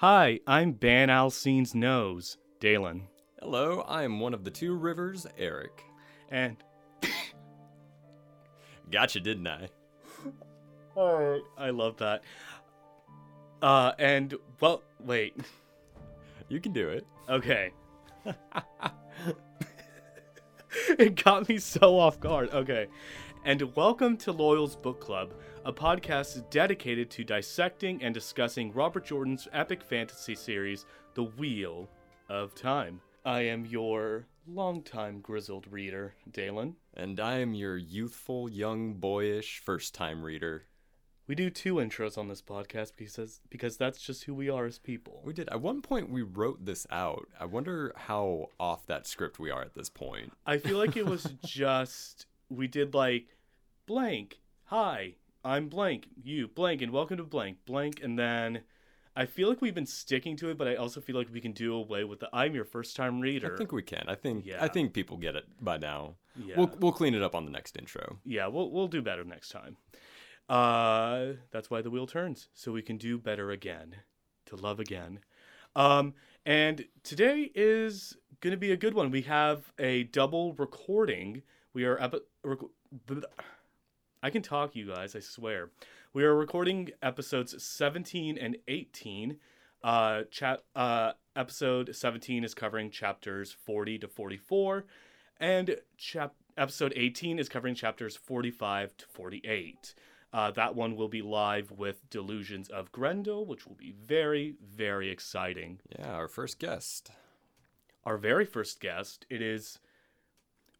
Hi, I'm Ban al'Seen's nose, Dalen. Hello, I am one of the two rivers, Eric. And Gotcha, didn't I? Alright. I love that. Uh and well wait. You can do it. Okay. it got me so off guard. Okay. And welcome to Loial's Book Club, a podcast dedicated to dissecting and discussing Robert Jordan's epic fantasy series, The Wheel of Time. I am your longtime grizzled reader, Dalen. And I am your youthful, young, boyish first time reader. We do two intros on this podcast because because that's just who we are as people. We did. At one point, we wrote this out. I wonder how off that script we are at this point. I feel like it was just we did like blank. Hi, I'm blank. You blank, and welcome to blank blank, and then I feel like we've been sticking to it, but I also feel like we can do away with the "I'm your first time reader." I think we can. I think. Yeah. I think people get it by now. yeah, We'll we'll clean it up on the next intro. yeah, we'll we'll do better next time. Uh, that's why the wheel turns, so we can do better again, to love again. Um, and today is gonna be a good one. We have a double recording. We are up. rec-. I can talk, you guys. I swear. We are recording episodes 17 and 18. Uh, chat. Uh, episode 17 is covering chapters 40 to 44, and chap episode 18 is covering chapters 45 to 48. Uh, that one will be live with Delusions of Graendal, which will be very, very exciting. Yeah, our first guest. Our very first guest, it is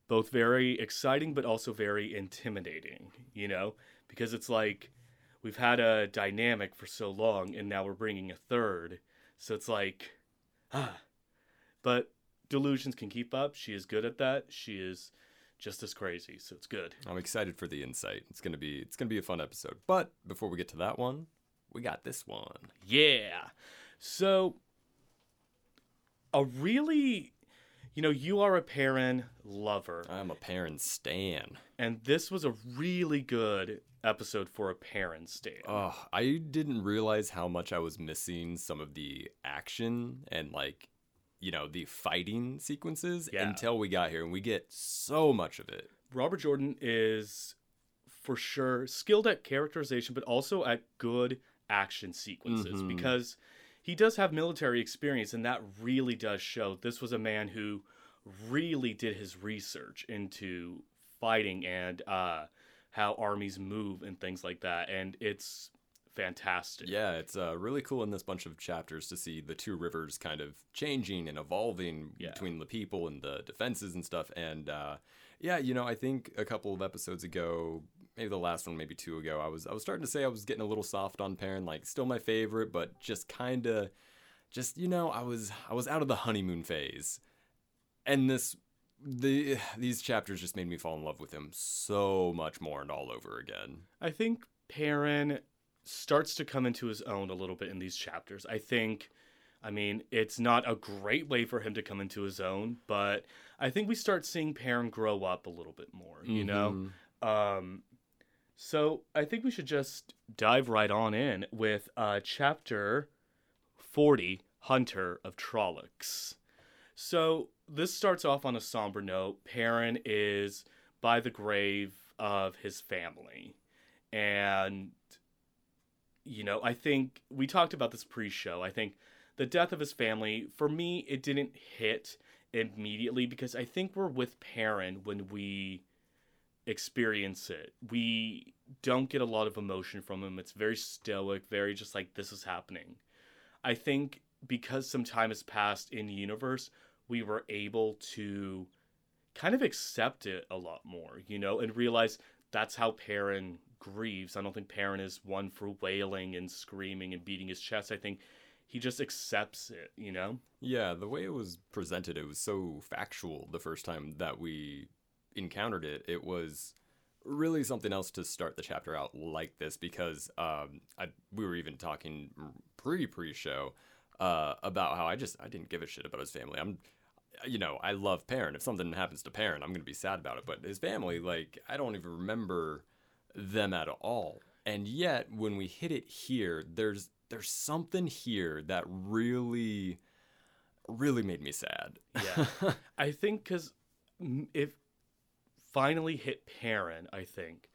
both very exciting but also very intimidating, you know, because it's like we've had a dynamic for so long and now we're bringing a third. So it's like, ah. But Delusions can keep up. She is good at that. She is just as crazy, so it's good. I'm excited for the insight. It's gonna be it's gonna be a fun episode. But before we get to that one, we got this one. Yeah. So, a really, you know, you are a Perrin lover, I'm a Perrin stan. and this was a really good episode for a Perrin stand. Oh, I didn't realize how much I was missing some of the action and like, you know, the fighting sequences Yeah. until we got here, and we get so much of it. Robert Jordan is for sure skilled at characterization, but also at good action sequences Mhm. because he does have military experience, and that really does show. This was a man who really did his research into fighting and uh, how armies move and things like that, and it's fantastic. Yeah, it's uh, really cool in this bunch of chapters to see the two rivers kind of changing and evolving Yeah. between the people and the defenses and stuff. And uh, yeah, you know, I think a couple of episodes ago, maybe the last one, maybe two ago, I was I was starting to say I was getting a little soft on Perrin, like still my favorite, but just kind of, just you know, I was I was out of the honeymoon phase, and this the these chapters just made me fall in love with him so much more and all over again. I think Perrin starts to come into his own a little bit in these chapters. I think, I mean, it's not a great way for him to come into his own, but I think we start seeing Perrin grow up a little bit more, you know? Mhm. Um, so I think we should just dive right on in with uh, chapter 40 Hunter of Trollocs. So this starts off on a somber note. Perrin is by the grave of his family. And, you know, I think we talked about this pre show. I think the death of his family, for me, it didn't hit immediately because I think we're with Perrin when we experience it. We don't get a lot of emotion from him. It's very stoic, very just like this is happening. I think because some time has passed in the universe, we were able to kind of accept it a lot more, you know, and realize that's how Perrin grieves. I don't think Perrin is one for wailing and screaming and beating his chest. I think he just accepts it, you know? Yeah, the way it was presented, it was so factual the first time that we encountered it. It was really something else to start the chapter out like this because um, I, we were even talking pre pre show uh, about how I just I didn't give a shit about his family. I'm, you know, I love Perrin. If something happens to Perrin, I'm gonna be sad about it. But his family, like, I don't even remember them at all. And yet, when we hit it here, there's there's something here that really, really made me sad. Yeah. I think because it finally hit Perrin, I think.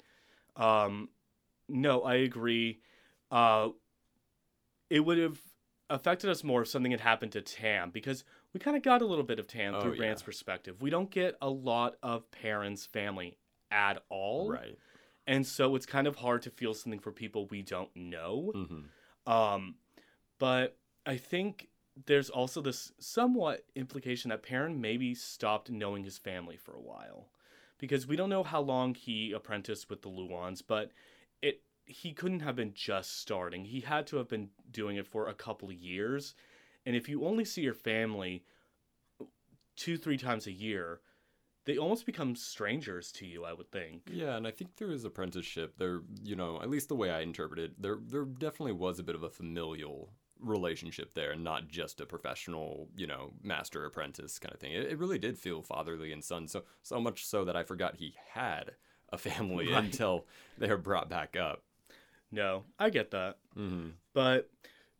Um, no, I agree. Uh, it would have affected us more if something had happened to Tam because we kind of got a little bit of Tam Oh, through yeah. Rand's perspective. We don't get a lot of Perrin's family at all. right. And so it's kind of hard to feel something for people we don't know. hmm Um, but I think there's also this somewhat implication that Perrin maybe stopped knowing his family for a while, because we don't know how long he apprenticed with the Luhhans, but it he couldn't have been just starting. He had to have been doing it for a couple of years, and if you only see your family two three times a year, they almost become strangers to you. I would think. Yeah, and I think through his apprenticeship, there, you know, at least the way I interpreted, there, there definitely was a bit of a familial relationship there, and not just a professional, you know, master apprentice kind of thing. It, it really did feel fatherly and son, so so much so that I forgot he had a family Right. until they were brought back up. No, I get that. hmm But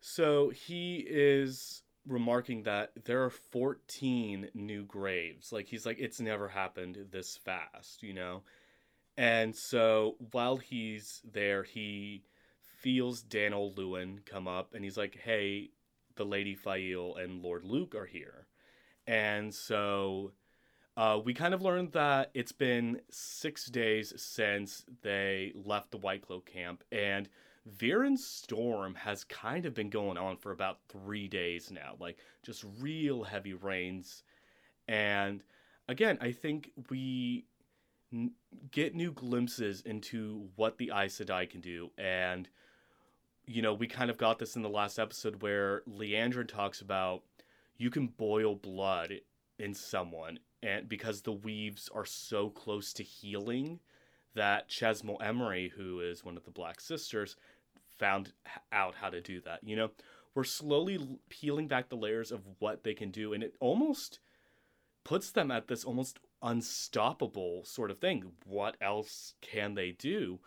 so he is remarking that there are 14 new graves. Like he's like it's never happened this fast, you know. And so while he's there, he feels Daniel Lewin come up and he's like, "Hey, the Lady Faile and Lord Luc are here." And so uh, we kind of learned that it's been six days since they left the White Cloak camp, and Verin's storm has kind of been going on for about three days now, like just real heavy rains. And again, I think we n- get new glimpses into what the Aes Sedai can do. And, you know, we kind of got this in the last episode where Liandrin talks about you can boil blood in someone and because the weaves are so close to healing that Chesmal Emry, who is one of the Black Sisters, found out how to do that. You know, we're slowly peeling back the layers of what they can do, and it almost puts them at this almost unstoppable sort of thing. What else can they do?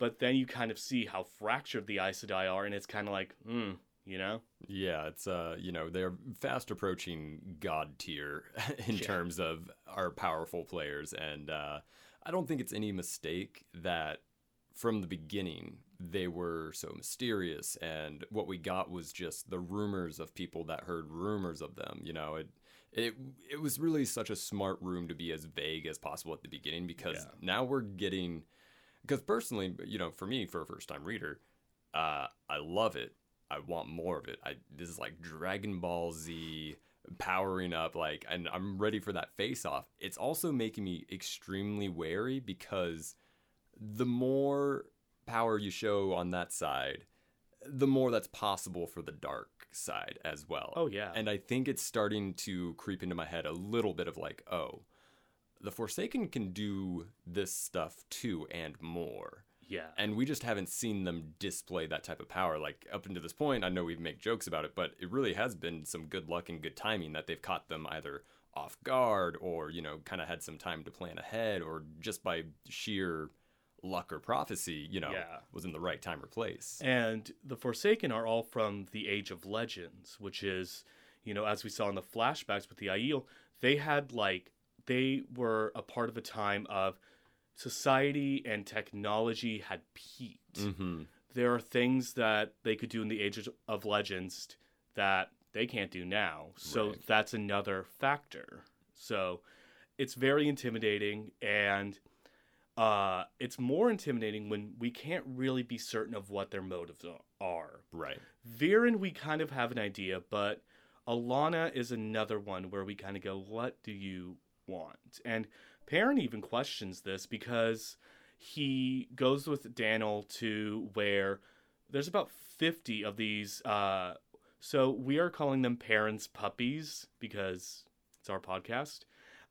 But then you kind of see how fractured the Aes Sedai are, and it's kind of like, hmm, you know? Yeah, it's uh, you know, they're fast approaching god tier in Yeah. terms of our powerful players, and uh, I don't think it's any mistake that from the beginning they were so mysterious, and what we got was just the rumors of people that heard rumors of them. You know, it it it was really such a smart room to be as vague as possible at the beginning because Yeah. now we're getting because personally, you know, for me, for a first time reader, uh, I love it. I want more of it. I this is like Dragon Ball Z powering up like and I'm ready for that face off. It's also making me extremely wary because the more power you show on that side, the more that's possible for the dark side as well. Oh, yeah. And I think it's starting to creep into my head a little bit of like, oh, the Forsaken can do this stuff too and more yeah. and we just haven't seen them display that type of power like up until this point i know we make jokes about it but it really has been some good luck and good timing that they've caught them either off guard or you know kind of had some time to plan ahead or just by sheer luck or prophecy you know Yeah. was in the right time or place And the Forsaken are all from the Age of Legends, which is, you know, as we saw in the flashbacks with the Aiel, they had like they were a part of a time of society and technology had peaked. mm-hmm There are things that they could do in the Age of- Legends that they can't do now. So Right. that's another factor. So it's very intimidating and uh, it's more intimidating when we can't really be certain of what their motives are. right Verin, we kind of have an idea, but Alanna is another one where we kind of go, what do you want? And Perrin even questions this because he goes with Daniel to where there's about 50 of these. Uh, so we are calling them Perrin's puppies because it's our podcast.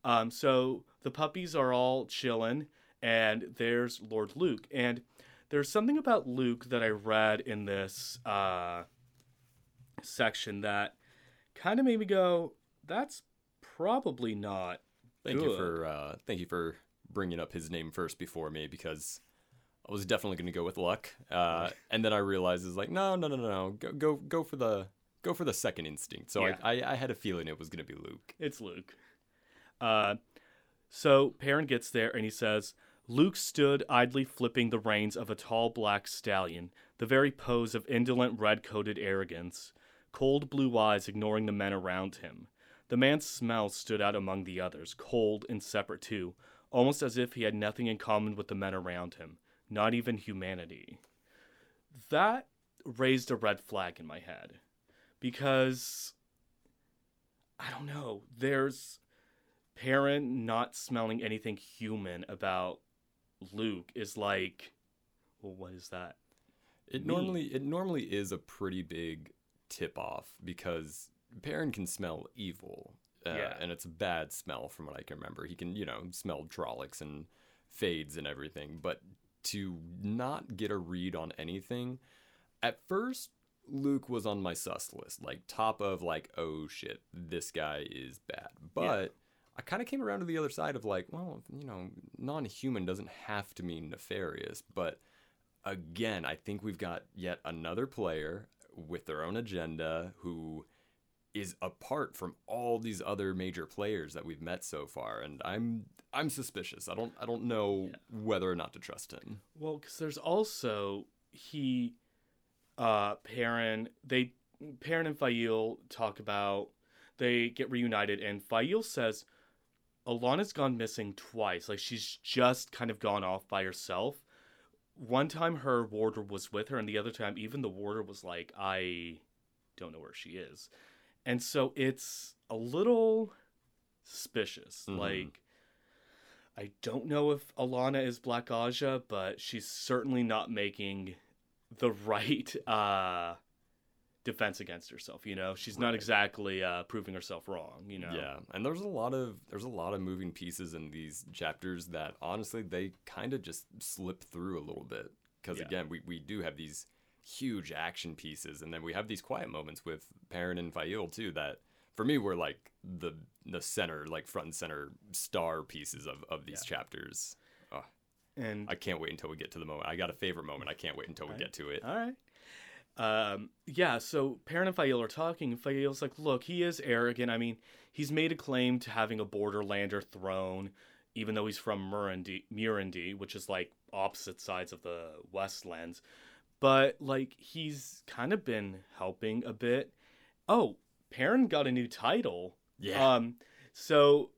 Um, so the puppies are all chilling, and there's Lord Luc. And there's something about Luc that I read in this uh, section that kind of made me go, that's probably not thank you for uh thank you for bringing up his name first before me because I was definitely going to go with luck. Uh, and then I realized it's like, no, no, no, no, no. Go, go, go for the, go for the second instinct. So Yeah. I, I, I had a feeling it was going to be Luc. It's Luc. Uh, so Perrin gets there and he says, Luc stood idly flipping the reins of a tall black stallion, the very pose of indolent red coated arrogance, cold blue eyes ignoring the men around him. The man's smell stood out among the others, cold and separate too, almost as if he had nothing in common with the men around him, not even humanity. That raised a red flag in my head because I don't know. There's Perrin not smelling anything human about Luc is like, well, what is that? It Me. normally, it normally is a pretty big tip off because Perrin can smell evil. Uh, Yeah. And it's a bad smell from what I can remember. He can, you know, smell Trollocs and fades and everything. But to not get a read on anything, at first, Luc was on my sus list, like top of like, oh shit, this guy is bad. But I kind of came around to the other side of like, well, you know, non-human doesn't have to mean nefarious, but again, I think we've got yet another player with their own agenda who is apart from all these other major players that we've met so far and I'm I'm suspicious. I don't I don't know whether or not to trust him. Well, because there's also he, uh, Perrin. They Perrin and Faile talk about they get reunited, and Faile says Alanna's gone missing twice. Like she's just kind of gone off by herself. One time her warder was with her, and the other time even the warder was like, "I don't know where she is," and so it's a little suspicious. Mhm. Like. I don't know if Alanna is Black Ajah, but she's certainly not making the right uh, defense against herself. You know, she's not exactly uh, proving herself wrong. You know, Yeah, and there's a lot of there's a lot of moving pieces in these chapters that honestly they kind of just slip through a little bit because Yeah. again we we do have these huge action pieces and then we have these quiet moments with Perrin and Faile too that for me were like the the center like front and center star pieces of of these chapters. Oh, and I can't wait until we get to the moment. I got a favorite moment. I can't wait until we Right. get to it. All right. Um, yeah, so Perrin and Faile are talking. Faile's like, look, he is arrogant. I mean, he's made a claim to having a Borderlander throne, even though he's from Murandy, Murandy, which is like opposite sides of the Westlands. But, like, he's kind of been helping a bit. Oh, Perrin got a new title. Yeah. Um, so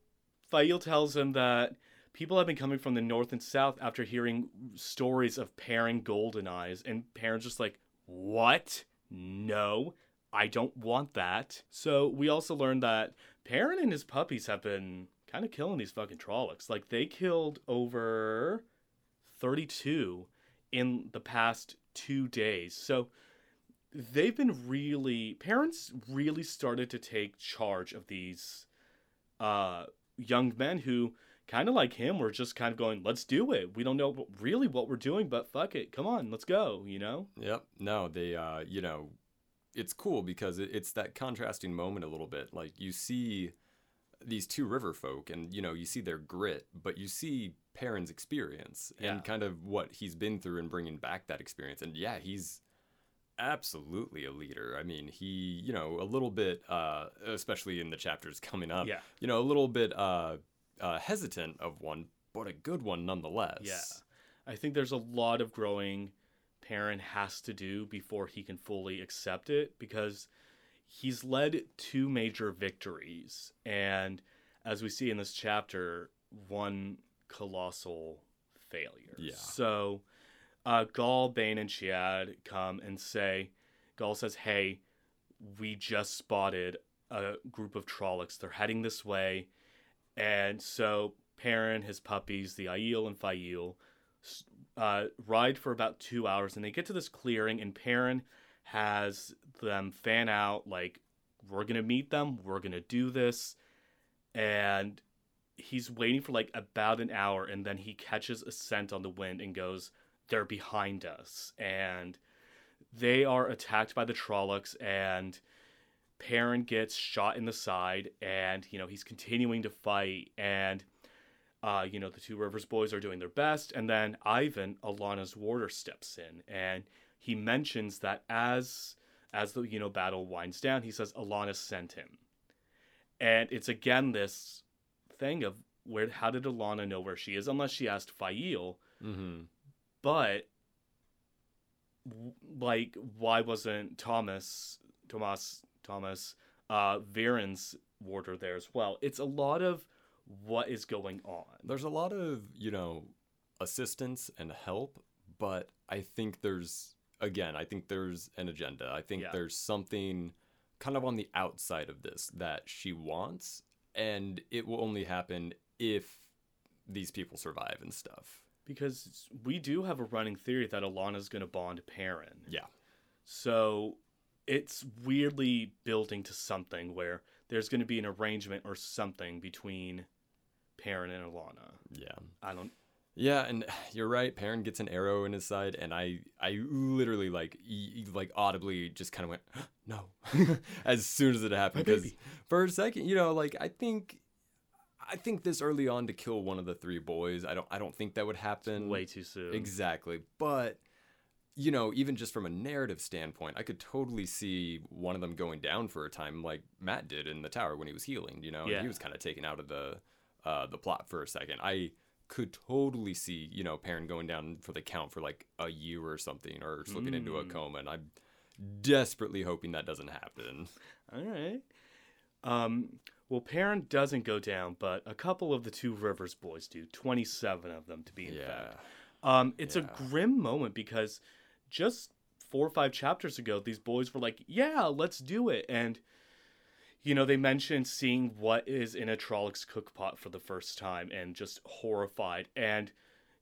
Faile tells him that people have been coming from the north and south after hearing stories of Perrin Golden Eyes, and Perrin's just like, "What? No, I don't want that." So we also learned that Perrin and his puppies have been kind of killing these fucking Trollocs. Like they killed over thirty-two in the past two days. So they've been really Perrin's really started to take charge of these uh young men who kind of like him were just kind of going let's do it we don't know really what we're doing but fuck it come on let's go you know Yep. No, they, uh, you know, it's cool because it, it's that contrasting moment a little bit. Like you see these two river folk and, you know, you see their grit, but you see Perrin's experience Yeah. and kind of what he's been through and bringing back that experience. And yeah, he's absolutely a leader. I mean, he, you know, a little bit, uh, especially in the chapters coming up, yeah you know, a little bit, uh, uh, hesitant of one, but a good one nonetheless. yeah i think there's a lot of growing Perrin has to do before he can fully accept it because he's led two major victories and as we see in this chapter one colossal failure Yeah. so uh, Gaul, Bain, and Chiad come and say, Gaul says, "Hey, we just spotted a group of Trollocs. They're heading this way." And so Perrin, his puppies, the Aiel and Faile, s- uh, ride for about two hours, and they get to this clearing, and Perrin has them fan out like, "We're gonna meet them. We're gonna do this," and he's waiting for like about an hour, and then he catches a scent on the wind and goes, "They're behind us," and they are attacked by the Trollocs, and Perrin gets shot in the side, and you know he's continuing to fight, and Uh, you know, the two Rivers boys are doing their best, and then Ihvon, Alanna's warder, steps in, and he mentions that as as the you know battle winds down, he says Alanna sent him, and it's again this thing of where how did Alanna know where she is unless she asked Faile, Mm-hmm. but like why wasn't Tomas Tomas Tomas uh Verin's warder there as well? It's a lot of what is going on. There's a lot of, you know, assistance and help, but I think there's, again, I think there's an agenda. I think Yeah. there's something kind of on the outside of this that she wants, and it will only happen if these people survive and stuff. Because we do have a running theory that Alanna's going to bond Perrin. Yeah. So it's weirdly building to something where there's going to be an arrangement or something between Perrin and Alanna. Yeah. I don't. Yeah, and you're right. Perrin gets an arrow in his side, and I, I literally like, e- like audibly just kind of went, no, as soon as it happened. Because for a second, you know, like I think, I think this early on to kill one of the three boys, I don't, I don't think that would happen. Way too soon. Exactly, but you know, even just from a narrative standpoint, I could totally see one of them going down for a time, like Mat did in the tower when he was healing. You know, Yeah. he was kind of taken out of the uh, the plot for a second. I could totally see, you know, Perrin going down for the count for like a year or something, or slipping into a Mm. coma, and I'm desperately hoping that doesn't happen. All right. Um, well, Perrin doesn't go down, but a couple of the two Rivers boys do. 27 of them, to be in yeah, fact. Um, it's Yeah. a grim moment because just four or five chapters ago, these boys were like, yeah, let's do it. And, you know, they mentioned seeing what is in a Trollocs cookpot for the first time and just horrified. And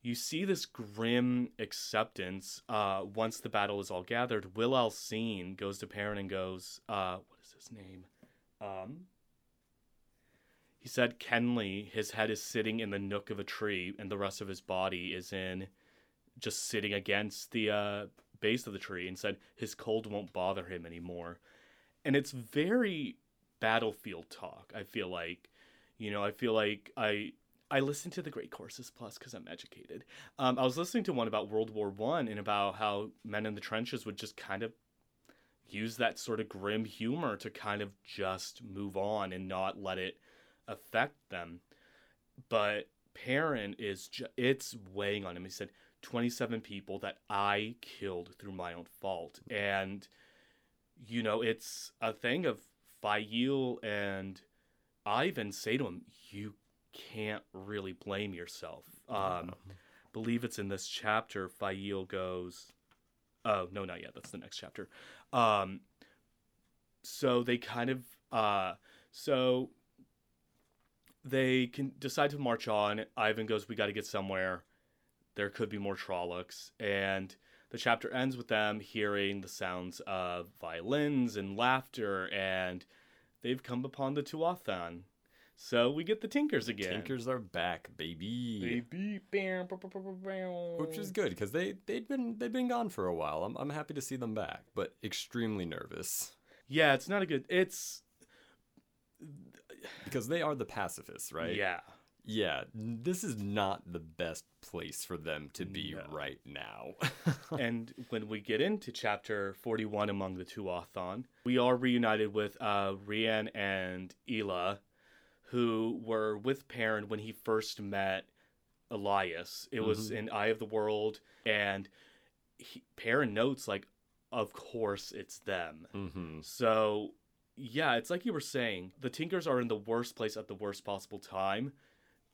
you see this grim acceptance uh, once the battle is all gathered. Will al'Seen goes to Perrin and goes, uh, what is his name? Um, he said Kenley, his head is sitting in the nook of a tree, and the rest of his body is in just sitting against the uh, base of the tree, and said his cold won't bother him anymore. And it's very battlefield talk. I feel like, you know, I feel like I I listened to the Great Courses Plus because I'm educated. Um, I was listening to one about World War One and about how men in the trenches would just kind of use that sort of grim humor to kind of just move on and not let it affect them. But Perrin is ju- it's weighing on him. He said 27 people that I killed through my own fault, and you know it's a thing of Faile and Ihvon say to him, "You can't really blame yourself." Um, believe it's in this chapter. Faile goes, "Oh no, not yet. That's the next chapter." Um, so they kind of uh, so they can decide to march on. Ihvon goes, "We got to get somewhere. There could be more Trollocs." And the chapter ends with them hearing the sounds of violins and laughter, and they've come upon the Tuatha'an. So we get the Tinkers again. Tinkers are back, baby. Baby. Bam, bam, bam. Which is good because they they'd been they'd been gone for a while. I'm I'm happy to see them back, but extremely nervous yeah, it's not a good. It's because they are the pacifists, right? yeah. Yeah, this is not the best place for them to be No. right now. and when we get into chapter 41 among the Tuatha'an, we are reunited with uh, Raen and Ila, who were with Perrin when he first met Elyas. It was Mhm. in Eye of the World, and he, Perrin notes, like, of course it's them. mm-hmm. So, yeah, it's like you were saying, the Tinkers are in the worst place at the worst possible time,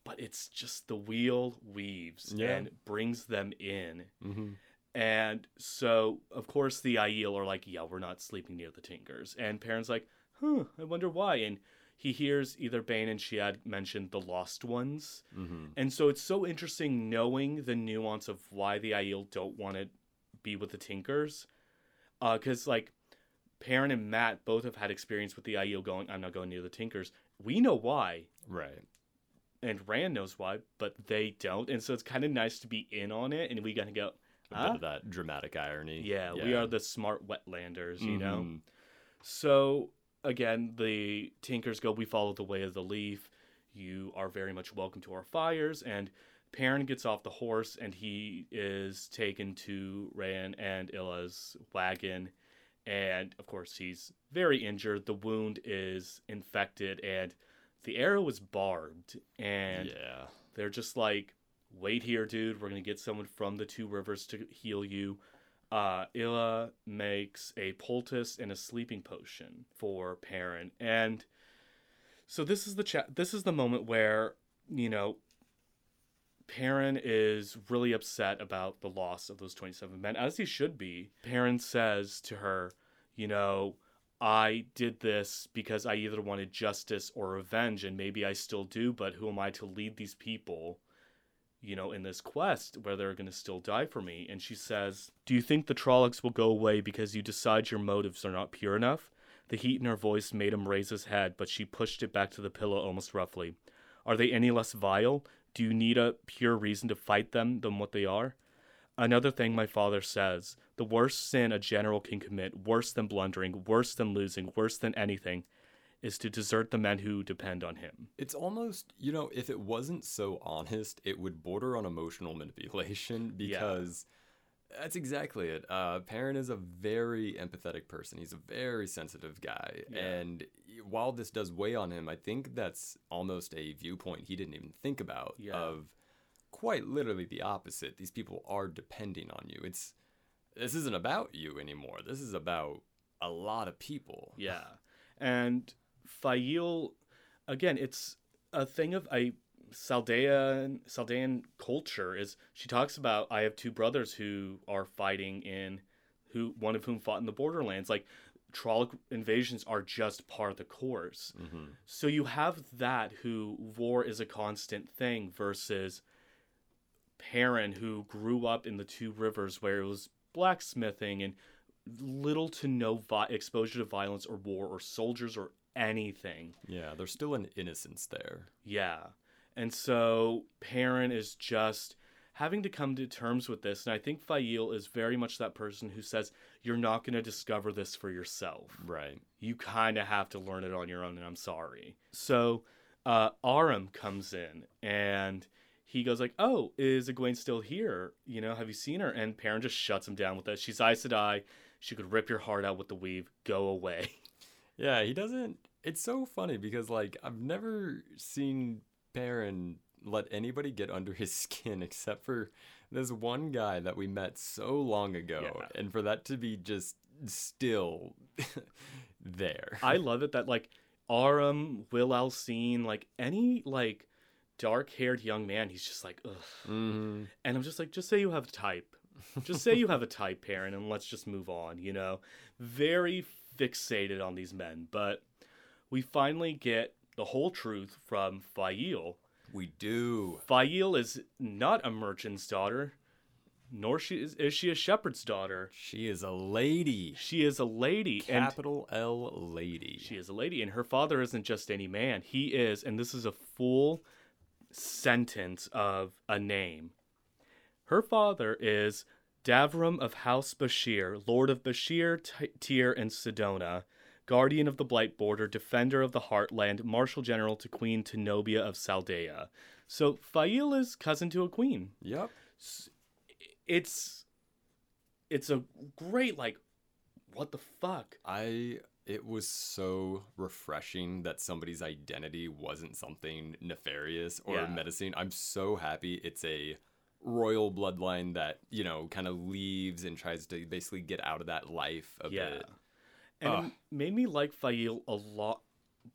but it's just the wheel weaves Yeah. and brings them in. Mm-hmm. And so, of course, the Aiel are like, yeah, we're not sleeping near the Tinkers. And Perrin's like, huh, I wonder why. And he hears either Bain and Chiad mention the Lost Ones. Mm-hmm. And so it's so interesting knowing the nuance of why the Aiel don't want to be with the Tinkers. Because, like, Perrin and Mat both have had experience with the Aiel going, I'm not going near the Tinkers. We know why. Right. And Rand knows why, but they don't. And so it's kind of nice to be in on it. And we gotta go, A Huh? bit of that dramatic irony. yeah, we are the smart wetlanders, you know? Mhm. So again, the Tinkers go, we follow the way of the leaf. you are very much welcome to our fires. And Perrin gets off the horse and he is taken to Raen and Ila's wagon. And of course, he's very injured. The wound is infected and the arrow is barbed. And yeah. they're just like, wait here, dude. We're going to get someone from the two rivers to heal you. Uh, Ila makes a poultice and a sleeping potion for Perrin. And so this is the cha- this is the moment where, you know, Perrin is really upset about the loss of those 27 men, as he should be. Perrin says to her, you know, I did this because I either wanted justice or revenge, and maybe I still do, but who am I to lead these people, you know, in this quest where they're going to still die for me? And she says, Do you think the Trollocs will go away because you decide your motives are not pure enough? The heat in her voice made him raise his head, but she pushed it back to the pillow almost roughly. Are they any less vile? Do you need a pure reason to fight them than what they are? Another thing my father says the worst sin a general can commit, worse than blundering, worse than losing, worse than anything, is to desert the men who depend on him. It's almost, you know, if it wasn't so honest, it would border on emotional manipulation because that's exactly it. Uh, Perrin is a very empathetic person. He's a very sensitive guy. Yeah. And while this does weigh on him, I think that's almost a viewpoint he didn't even think about Yeah. of quite literally the opposite. These people are depending on you. It's this isn't about you anymore. This is about a lot of people. Yeah. And Fail, again, it's a thing of a Saldaean Saldaean culture is she talks about I have two brothers who are fighting in who one of whom fought in the borderlands. Like Trolloc invasions are just part of the course. hmm So you have that who war is a constant thing versus Perrin who grew up in the two rivers where it was blacksmithing and little to no vi- exposure to violence or war or soldiers or anything. Yeah, there's still an innocence there. Yeah. And so Perrin is just having to come to terms with this. And I think Faile is very much that person who says, You're not going to discover this for yourself Right. you kind of have to learn it on your own, and I'm sorry. So uh, Aram comes in, and he goes like, "Oh, is Egwene still here? You know, have you seen her?" And Perrin just shuts him down with that. She's Aes Sedai. She could rip your heart out with the weave. Go away. Yeah, he doesn't. It's so funny because like I've never seen Perrin let anybody get under his skin except for this one guy that we met so long ago, Yeah. and for that to be just still there. I love it that like Aram, Will al'Seen, like any like dark-haired young man, he's just like, ugh. hmm And I'm just like, just say you have a type. Just say you have a type, Perrin, and let's just move on, you know? Very fixated on these men. But we finally get the whole truth from Faile. We do. Faile is not a merchant's daughter, nor she is, is she a shepherd's daughter. She is a lady. She is a lady. Capital L lady. She is a lady, and her father isn't just any man. He is, and this is a full sentence of a name. Her father is Davram of House Bashere, Lord of Bashere, T- Tyr, and Sidona, Guardian of the Blight Border, Defender of the Heartland, Marshal General to Queen Tenobia of Saldaea. So Faile is cousin to a queen. Yep. It's it's a great like what the fuck? I it was so refreshing that somebody's identity wasn't something nefarious or Yeah. menacing. I'm so happy it's a royal bloodline that, you know, kind of leaves and tries to basically get out of that life a Yeah. bit. And Ugh. it made me like Faile a lot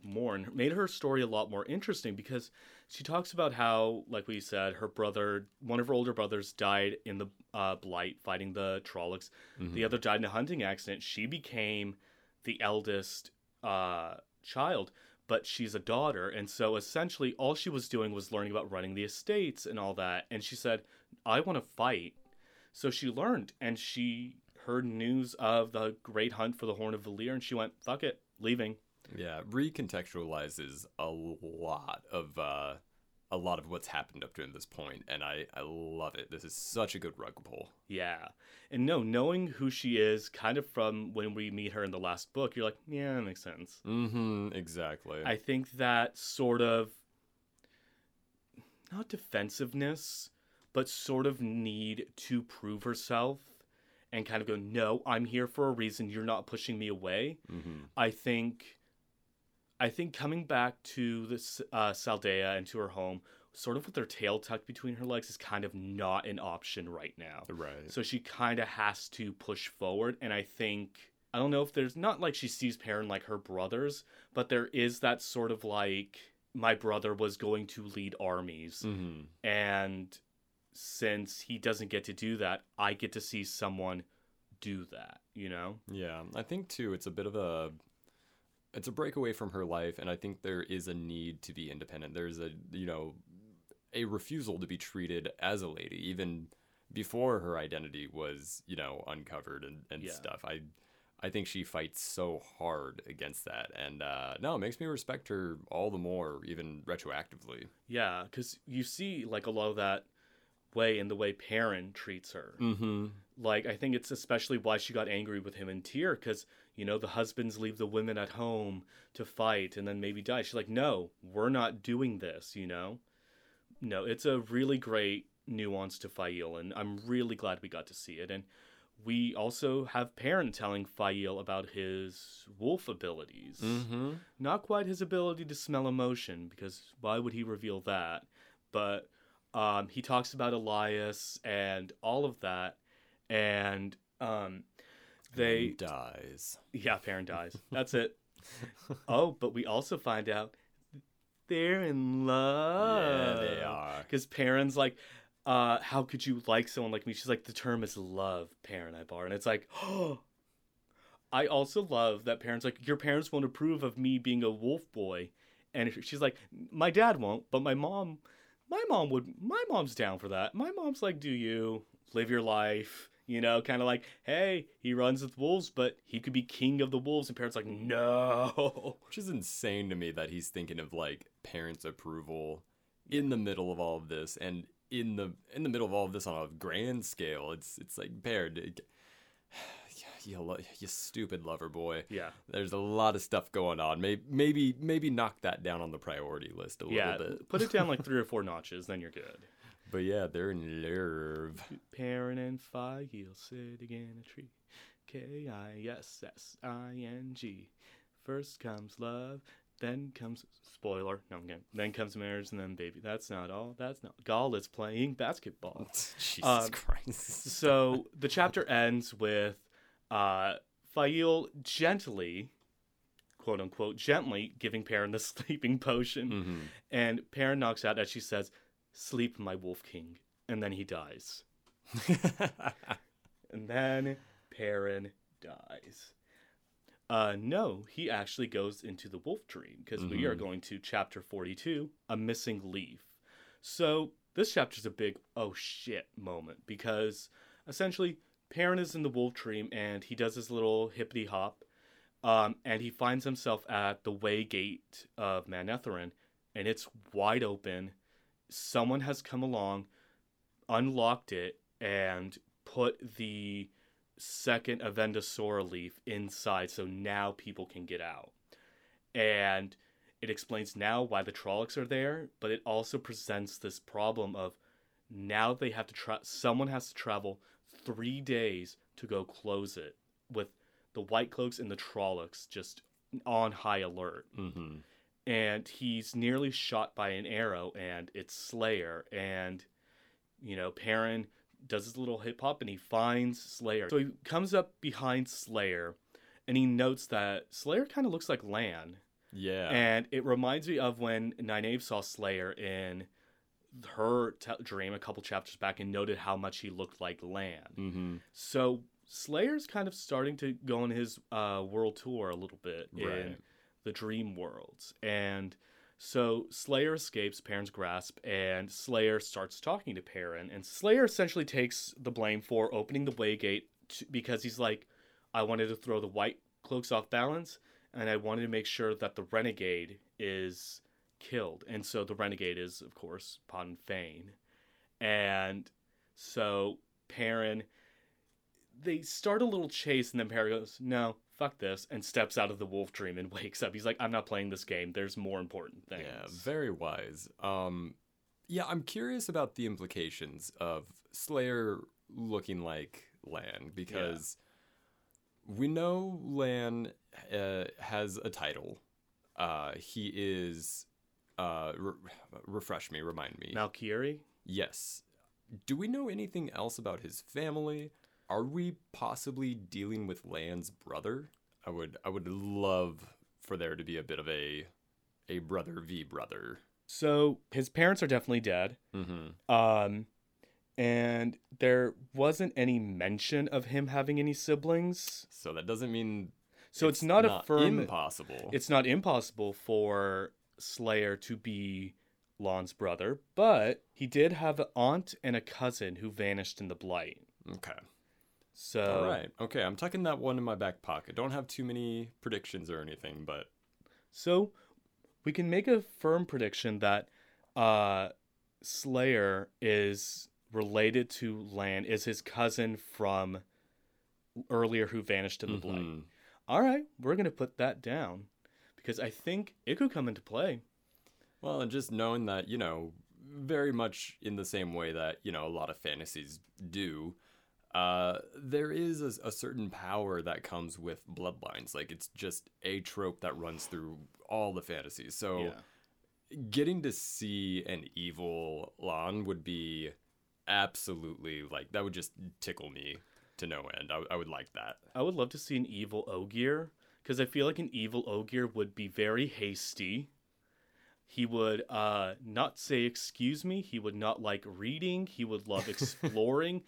more and made her story a lot more interesting because she talks about how, like we said, her brother, one of her older brothers, died in the uh, blight fighting the Trollocs. Mhm. The other died in a hunting accident. She became the eldest uh, child, but she's a daughter. And so essentially, all she was doing was learning about running the estates and all that. And she said, I want to fight. So she learned and she heard news of the great hunt for the Horn of Valere and she went, fuck it, leaving. Yeah, recontextualizes a lot of uh a lot of what's happened up to this point and I I love it. This is such a good rug pull. Yeah. And no, knowing who she is, kind of from when we meet her in the last book, you're like, yeah, that makes sense. Mm-hmm, exactly. I think that sort of not defensiveness, but sort of need to prove herself and kind of go, no, I'm here for a reason. You're not pushing me away. Mm-hmm. I think, I think coming back to this uh, Saldaea and to her home, sort of with her tail tucked between her legs, is kind of not an option right now. Right. So she kind of has to push forward. And I think, I don't know if there's not like she sees Perrin like her brothers, but there is that sort of like, my brother was going to lead armies. mm-hmm. And since he doesn't get to do that, I get to see someone do that, you know? Yeah, I think too it's a bit of a it's a breakaway from her life and I think there is a need to be independent. There's a you know a refusal to be treated as a lady even before her identity was, you know, uncovered and, and Yeah. stuff. I I think she fights so hard against that and uh no, it makes me respect her all the more even retroactively. Yeah, because you see like a lot of that way in the way Perrin treats her. Mm-hmm. Like, I think it's especially why she got angry with him in Tyr, because, you know, the husbands leave the women at home to fight and then maybe die. She's like, no, we're not doing this, you know? No, it's a really great nuance to Faile, and I'm really glad we got to see it. And we also have Perrin telling Faile about his wolf abilities. Mm-hmm. Not quite his ability to smell emotion, because why would he reveal that? But um, he talks about Elyas and all of that, and um, they dies. yeah, Perrin dies. That's it. oh, but we also find out they're in love. yeah, they are. Because Perrin's like, uh, how could you like someone like me? She's like, the term is love, Perrin Aybara. And it's like, oh. I also love that Perrin's like, your parents won't approve of me being a wolf boy. And she's like, my dad won't, but my mom, my mom would, my mom's down for that. My mom's like, do you live your life? You know, kind of like, hey, he runs with wolves, but he could be king of the wolves. And Perrin's like, no. Which is insane to me that he's thinking of like parents' approval in the middle of all of this, and in the in the middle of all of this on a grand scale. It's it's like Baird, it- you lo- you stupid lover boy. Yeah. There's a lot of stuff going on. Maybe maybe maybe knock that down on the priority list a Yeah. little bit. Put it down like three or four notches, then you're good. But yeah, they're in love. Perrin and Faile sit in a tree. K I S S I N G. First comes love, then comes spoiler. No, again. Then comes marriage, and then baby. That's not all. That's not. Gaul is playing basketball. Jesus Um, Christ. so the chapter ends with uh, Faile gently, quote unquote, gently giving Perrin the sleeping potion, hmm and Perrin knocks out as she says, "Sleep, my wolf king," and then he dies. And then Perrin dies. Uh, no, he actually goes into the wolf dream because we are Mhm. going to chapter 42, A Missing Leaf. So this chapter's a big oh shit moment because essentially Perrin is in the wolf dream and he does his little hippity hop um, and he finds himself at the way gate of Manetheren and it's wide open. Someone has come along, unlocked it, and put the second Avendesora leaf inside so now people can get out. And it explains now why the Trollocs are there, but it also presents this problem of now they have to try someone has to travel three days to go close it with the White Cloaks and the Trollocs just on high alert hmm and he's nearly shot by an arrow and it's Slayer and you know Perrin does his little hip hop and he finds Slayer. So he comes up behind Slayer and he notes that Slayer kind of looks like Lan Yeah. and it reminds me of when Nynaeve saw Slayer in her t- dream a couple chapters back and noted how much he looked like Lan. hmm So Slayer's kind of starting to go on his uh, world tour a little bit in Right. The dream worlds. And so Slayer escapes Perrin's grasp, and Slayer starts talking to Perrin. And Slayer essentially takes the blame for opening the Waygate to, because he's like, I wanted to throw the white cloaks off balance, and I wanted to make sure that the renegade is killed. And so the renegade is, of course, Padan Fain. And so Perrin, they start a little chase, and then Perrin goes, No, fuck this, and steps out of the wolf dream and wakes up. He's like, I'm not playing this game. There's more important things. Yeah, very wise. Um, Yeah, I'm curious about the implications of Slayer looking like Lan because we know Lan uh, has a title. Uh, he is. Uh, re- refresh me, remind me. Malkieri? Yes. Do we know anything else about his family? Are we possibly dealing with Lan's brother? I would I would love for there to be a bit of a a brother v brother. So his parents are definitely dead. Mm-hmm. Um, and there wasn't any mention of him having any siblings. So that doesn't mean So it's, not, a firm. impossible. It's not impossible for Slayer to be Lon's brother, but he did have an aunt and a cousin who vanished in the blight. okay. So All right. Okay, I'm tucking that one in my back pocket. Don't have too many predictions or anything, but So we can make a firm prediction that uh, Slayer is related to Lan, is his cousin from earlier who vanished in the blight. Mhm. All right, we're gonna put that down because I think it could come into play. Well, and just knowing that, you know, very much in the same way that, you know, a lot of fantasies do, uh, there is a, a certain power that comes with bloodlines. Like, it's just a trope that runs through all the fantasies. So, getting to see an evil Lan would be absolutely, like, that would just tickle me to no end. I, I would like that. I would love to see an evil Ogier because I feel like an evil Ogier would be very hasty. He would uh, not say excuse me. He would not like reading. He would love exploring.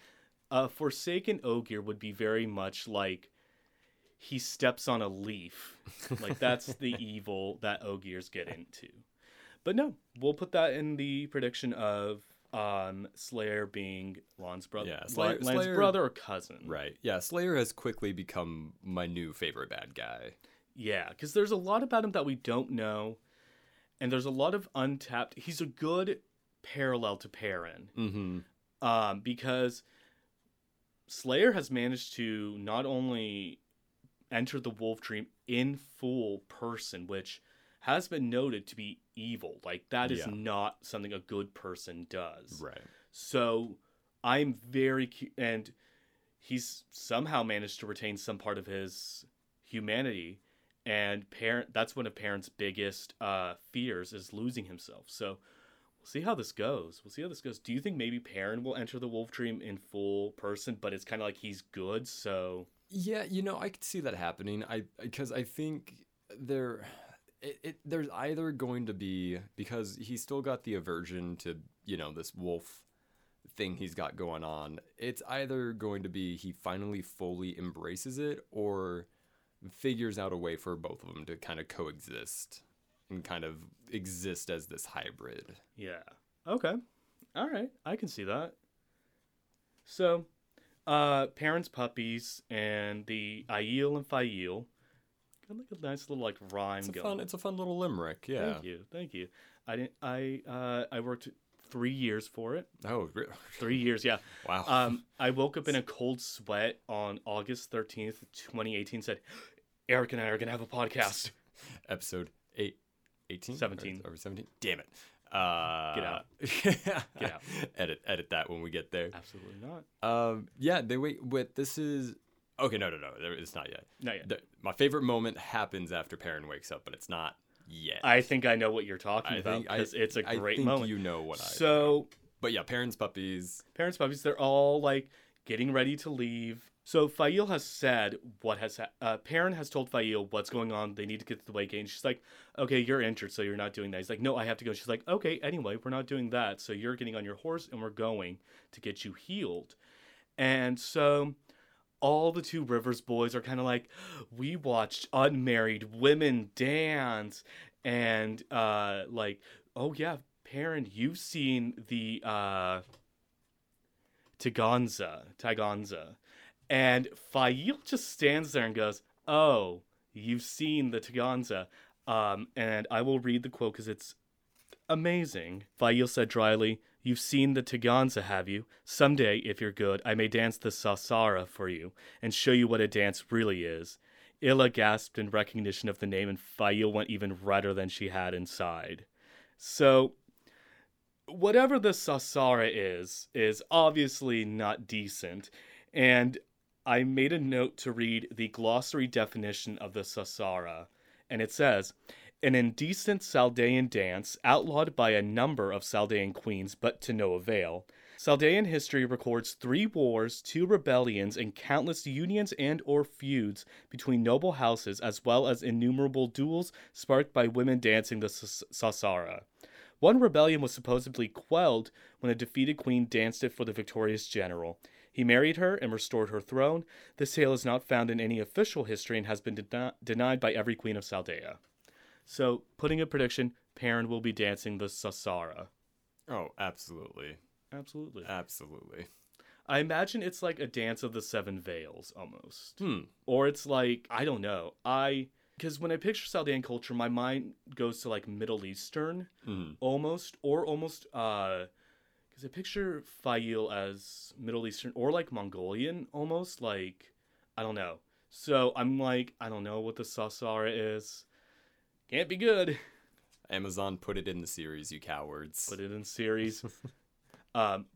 A Forsaken Ogier would be very much like he steps on a leaf. Like that's the evil that Ogiers get into. But no, we'll put that in the prediction of um, Slayer being Lon's brother. Yeah, Slayer, Slayer- brother or cousin. Right. Yeah, Slayer has quickly become my new favorite bad guy. Yeah, because there's a lot about him that we don't know, and there's a lot of untapped. He's a good parallel to Perrin, Mm-hmm. um, because Slayer has managed to not only enter the Wolf Dream in full person, which has been noted to be evil. Like that is Yeah. not something a good person does. Right. So I'm very cu- and he's somehow managed to retain some part of his humanity and Perrin that's one of Perrin's biggest uh fears is losing himself so we'll see how this goes we'll see how this goes do you think maybe Perrin will enter the wolf dream in full person but it's kind of like he's good so Yeah, you know, I could see that happening. I because I think there, it, it there's either going to be because he's still got the aversion to you know this wolf thing he's got going on. It's either going to be he finally fully embraces it or figures out a way for both of them to kind of coexist and kind of exist as this hybrid. yeah okay all right i can see that so uh Perrin's puppies and the Aiel and Faile got like a nice little like rhyme It's a going fun. It's a fun little limerick. Yeah. Thank you, thank you. I didn't. I uh, I worked three years for it. Oh, re- Three years, yeah. wow. Um, I woke up in a cold sweat on August thirteenth, twenty eighteen. Said, Eric and I are gonna have a podcast. episode 8 18 17. or, or 17 damn it uh Get out. get out. edit edit that when we get there Absolutely not. um yeah they wait wait this is okay no no no it's not yet Not yet. the, my favorite moment happens after Perrin wakes up but it's not yet I think I know what you're talking I about because it's a I great think moment. you know what I so but yeah Perrin's puppies Perrin's puppies they're all like getting ready to leave so Faile has said what has ha- uh, Perrin has told Faile what's going on. They need to get to the gate and she's like okay you're injured so you're not doing that. He's like no I have to go. She's like okay anyway we're not doing that. So you're getting on your horse and we're going to get you healed. And so all the two rivers boys are kind of like we watched unmarried women dance. And uh like oh yeah Perrin you've seen the uh Taganza, Taganza. And Faile just stands there and goes, Oh, you've seen the Taganza. Um, and I will read the quote because it's amazing. Faile said dryly, You've seen the Taganza, have you? Someday, if you're good, I may dance the Sa'sara for you and show you what a dance really is. Ila gasped in recognition of the name, and Faile went even redder than she had inside. So, whatever the Sa'sara is, is obviously not decent. And I made a note to read the glossary definition of the Sa'sara. And it says, an indecent Saldaean dance outlawed by a number of Saldaean queens, but to no avail. Saldaean history records three wars, two rebellions, and countless unions and or feuds between noble houses, as well as innumerable duels sparked by women dancing the Sa'sara. One rebellion was supposedly quelled when a defeated queen danced it for the victorious general. He married her and restored her throne. This tale is not found in any official history and has been deni- denied by every queen of Saldaea. So, putting a prediction, Perrin will be dancing the Sa'sara. Oh, absolutely. Absolutely. Absolutely. I imagine it's like a dance of the seven veils almost. Hmm. Or it's like, I don't know. I because when I picture Saldaean culture, my mind goes to like Middle Eastern Mhm. almost, or almost uh because I picture Faile as Middle Eastern or like Mongolian almost, like I don't know. So I'm like, I don't know what the Sa'sara is. Can't be good. Amazon put it in the series, you cowards. Put it in series. um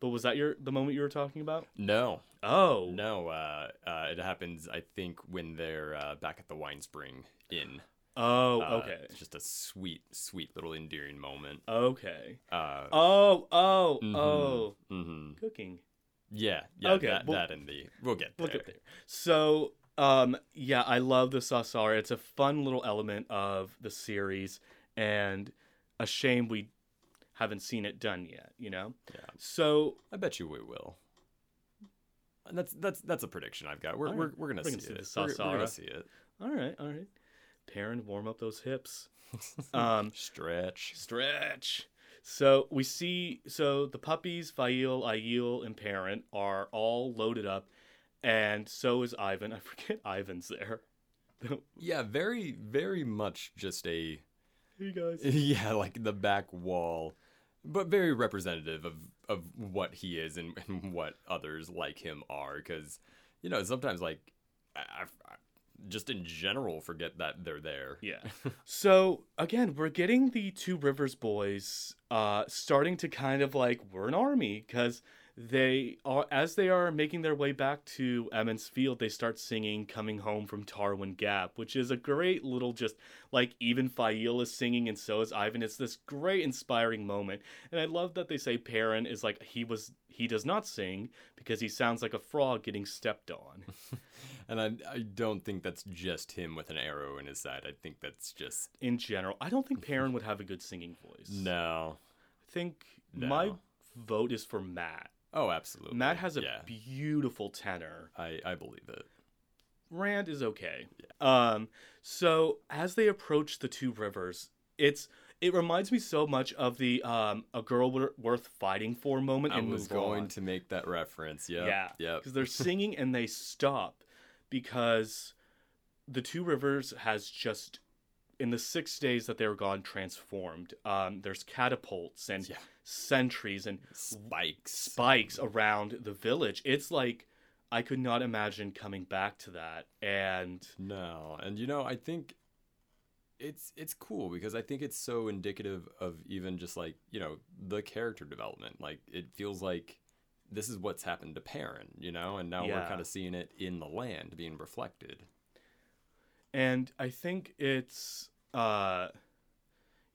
but was that your the moment you were talking about? No, Oh. no. Uh, uh, it happens, I think, when they're uh, back at the Winespring Inn. Oh, Uh, okay. It's just a sweet, sweet little endearing moment. Okay. Uh, Oh, oh, mhm, oh. mhm. Cooking. Yeah, yeah. Okay, that, well- that and the we'll get there. Look up there. So, um, yeah, I love the Sa'sara. It's a fun little element of the series, and a shame we haven't seen it done yet. You know. Yeah. So I bet you we will. And that's that's that's a prediction I've got. We're All we're, we're gonna We're see gonna see it. the We're, we're gonna see it. all right, all right. Perrin, warm up those hips. Um, Stretch. stretch. So we see. So the puppies, Faile, Aiel, and Perrin are all loaded up, and so is Ihvon. I forget Ihvon's there. Yeah, very very much just a hey guys. yeah like the back wall, but very representative of of what he is and, and what others like him are. Because you know sometimes like I, I, I just in general forget that they're there. Yeah. so again, we're getting the Two Rivers boys uh starting to kind of like we're an army because they are as they are making their way back to Emond's Field, they start singing "Coming Home from Tarwin Gap," which is a great little just like even Faile is singing and so is Ihvon. It's this great inspiring moment, and I love that they say Perrin is like he was he does not sing because he sounds like a frog getting stepped on. And I I don't think that's just him with an arrow in his side. I think that's just In general, I don't think Perrin would have a good singing voice. no. I think my vote is for Mat. Oh, absolutely. Mat has a yeah. beautiful tenor. I I believe it. Rand is okay. Yeah. Um, so as they approach the two rivers, it's it reminds me so much of the um a girl wor- worth fighting for moment I and was going on. to make that reference. Yep. Yeah, yeah, because they're singing and they stop because the two rivers has just in the six days that they were gone transformed. Um, there's catapults and Yeah. sentries and Spikes. spikes around the village. It's like I could not imagine coming back to that. And No, and you know, I think it's it's cool because I think it's so indicative of even just like you know the character development. Like it feels like this is what's happened to Perrin, you know, and now we're kind of seeing it in the land being reflected. And I think it's uh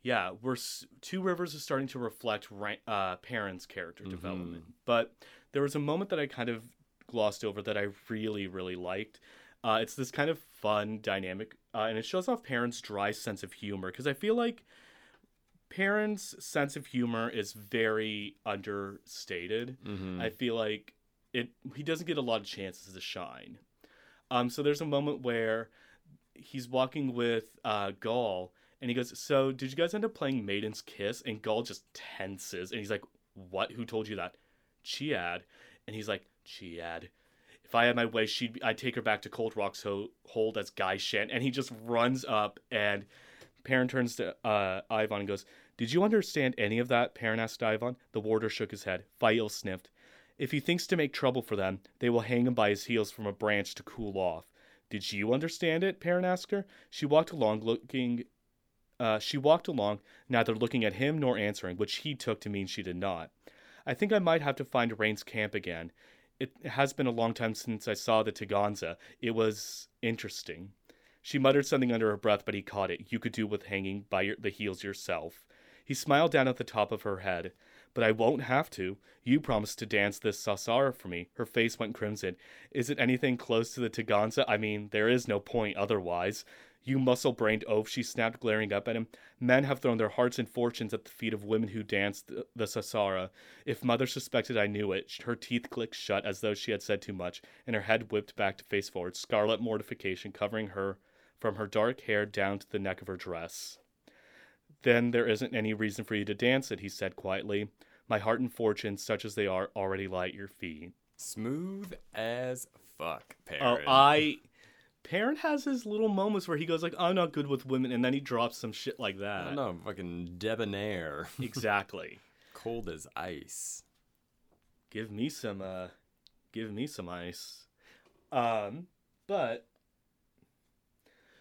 yeah, we're s- Two Rivers is starting to reflect uh Perrin's character Mhm. development. But there was a moment that I kind of glossed over that I really really liked. Uh, it's this kind of fun dynamic, uh, and it shows off Perrin's dry sense of humor because I feel like Perrin's sense of humor is very understated. Mm-hmm. I feel like it he doesn't get a lot of chances to shine. Um, so there's a moment where he's walking with uh, Gaul, and he goes, "So did you guys end up playing Maiden's Kiss?" And Gaul just tenses, and he's like, "What? Who told you that?" Chiad, and he's like, "Chiad." If I had my way, she'd be, I'd take her back to Cold Rock's ho- hold as gai'shain, and he just runs up and Perrin turns to uh, Ihvon and goes, Did you understand any of that? Perrin asked Ihvon. The warder shook his head. Faile sniffed. If he thinks to make trouble for them, they will hang him by his heels from a branch to cool off. Did you understand it? Perrin asked her. She walked along, looking Uh, she walked along, neither looking at him nor answering, which he took to mean she did not. I think I might have to find Raen's camp again. It has been a long time since I saw the Taganza. It was interesting. She muttered something under her breath, but he caught it. You could do with hanging by your, the heels yourself. He smiled down at the top of her head. But I won't have to. You promised to dance this Sa'sara for me. Her face went crimson. Is it anything close to the Taganza? I mean, there is no point otherwise. You muscle brained oaf, she snapped, glaring up at him. Men have thrown their hearts and fortunes at the feet of women who danced the, the Sa'sara. If mother suspected I knew it, her teeth clicked shut as though she had said too much, and her head whipped back to face forward, scarlet mortification covering her from her dark hair down to the neck of her dress. Then there isn't any reason for you to dance it, he said quietly. My heart and fortune, such as they are, already lie at your feet. Smooth as fuck, Oh, I. Perrin has his little moments where he goes like, "I'm not good with women," and then he drops some shit like I that. don't know, fucking debonair. Exactly. Cold as ice. give me some. uh Give me some ice. Um, but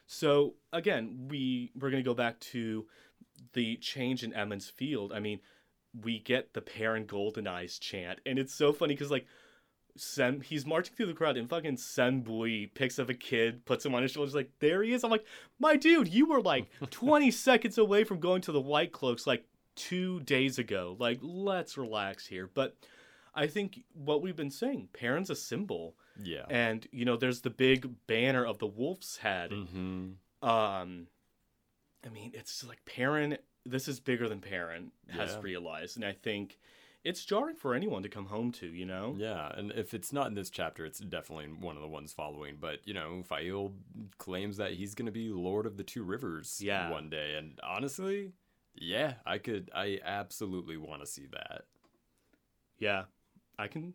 so again, we we're gonna go back to the change in Emond's Field. I mean, we get the Perrin Golden Eyes chant, and it's so funny because like. Cenn, he's marching through the crowd, and fucking Cenn Buie picks up a kid, puts him on his shoulders, like, there he is. I'm like, my dude, you were like 20 seconds away from going to the White Cloaks like two days ago. Like, let's relax here. But I think what we've been saying, Perrin's a symbol. Yeah. And, you know, there's the big banner of the wolf's head. mm-hmm. Um, I mean, it's like Perrin, this is bigger than Perrin has Yeah. realized. And I think it's jarring for anyone to come home to, you know? Yeah, and if it's not in this chapter, it's definitely one of the ones following. But you know, Faile claims that he's gonna be Lord of the Two Rivers Yeah. one day, and honestly, yeah, I could, I absolutely want to see that. Yeah. I can,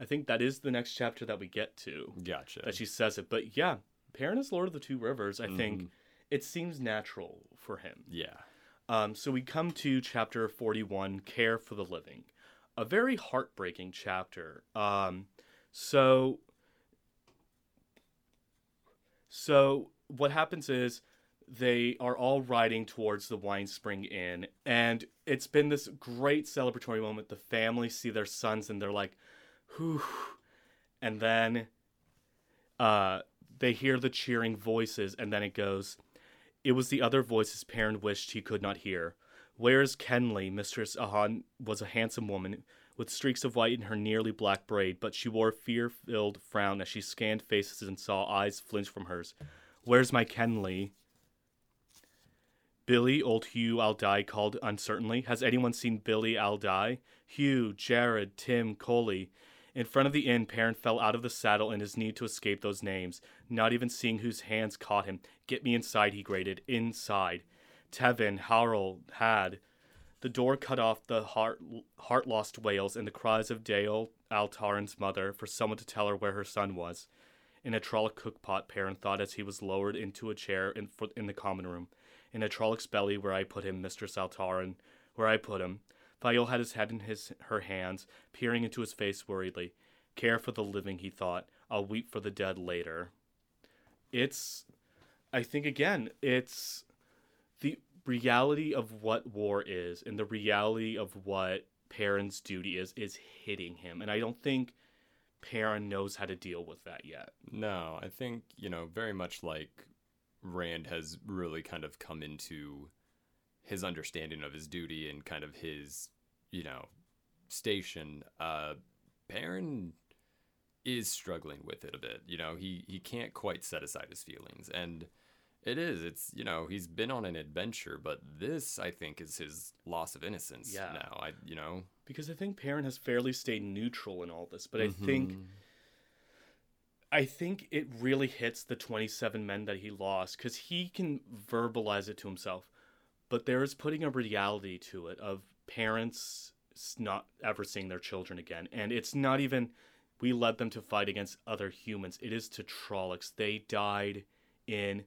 I think that is the next chapter that we get to. Gotcha. that she says it. But yeah, Perrin is Lord of the Two Rivers. I think Mhm. It seems natural for him. yeah. Um, so we come to chapter 41, Care for the Living. A very heartbreaking chapter. Um, so, so what happens is they are all riding towards the Winespring Inn, and it's been this great celebratory moment. The family see their sons, and they're like, "Whew," and then, uh, they hear the cheering voices, and then it goes. It was the other voice his Perrin wished he could not hear. Where's Kenley? Mistress Ahan was a handsome woman with streaks of white in her nearly black braid, but she wore a fear filled frown as she scanned faces and saw eyes flinch from hers. Where's my Kenley? Billy, old Hugh Aldai called uncertainly. Has anyone seen Billy Aldai? Hugh, Jared, Tim, Coley. In front of the inn, Perrin fell out of the saddle in his need to escape those names, not even seeing whose hands caught him. Get me inside, he grated. Inside. Tevin, Harold, had. The door cut off the heart heart lost wails and the cries of Dael al'Taron's mother for someone to tell her where her son was. In a Trolloc cookpot, Perrin thought as he was lowered into a chair in, for, in the common room. In a Trolloc's belly, where I put him, Mistress al'Taron, where I put him. Faile had his head in his her hands, peering into his face worriedly. Care for the living, he thought. I'll weep for the dead later. It's, I think again, it's the reality of what war is and the reality of what Perrin's duty is is hitting him, and I don't think Perrin knows how to deal with that yet. No, I think, you know, very much like Rand has really kind of come into his understanding of his duty and kind of his, you know, station. Uh Perrin is struggling with it a bit. You know, he he can't quite set aside his feelings and it is. It's, you know, he's been on an adventure, but this I think is his loss of innocence Yeah. now. I, you know, Because I think Perrin has fairly stayed neutral in all this, but I think. I think it really hits the 27 men that he lost because he can verbalize it to himself. But there is putting a reality to it of parents not ever seeing their children again. And it's not even, we led them to fight against other humans. It is to Trollocs. They died in,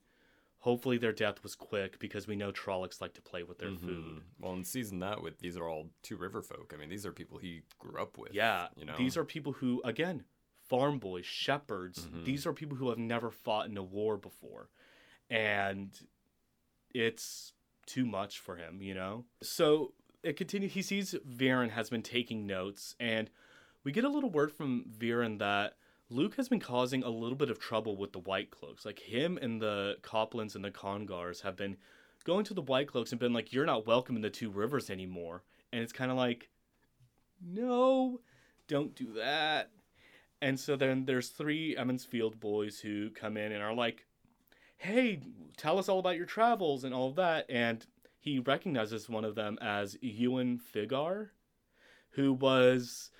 hopefully their death was quick because we know Trollocs like to play with their Mhm. food. Well, and season that with these are all two river folk. I mean, these are people he grew up with. Yeah, you know, these are people who, again, farm boys, shepherds. Mhm. These are people who have never fought in a war before, and it's too much for him, you know? So it continues. He sees Verin has been taking notes, and we get a little word from Verin that Luc has been causing a little bit of trouble with the White Cloaks. Like him and the Coplans and the Congars have been going to the White Cloaks and been like, "You're not welcome in the Two Rivers anymore." And it's kind of like, "No, don't do that." And so then there's three Emond's Field boys who come in and are like, "Hey, tell us all about your travels and all of that." And he recognizes one of them as Ewin Finngar, who was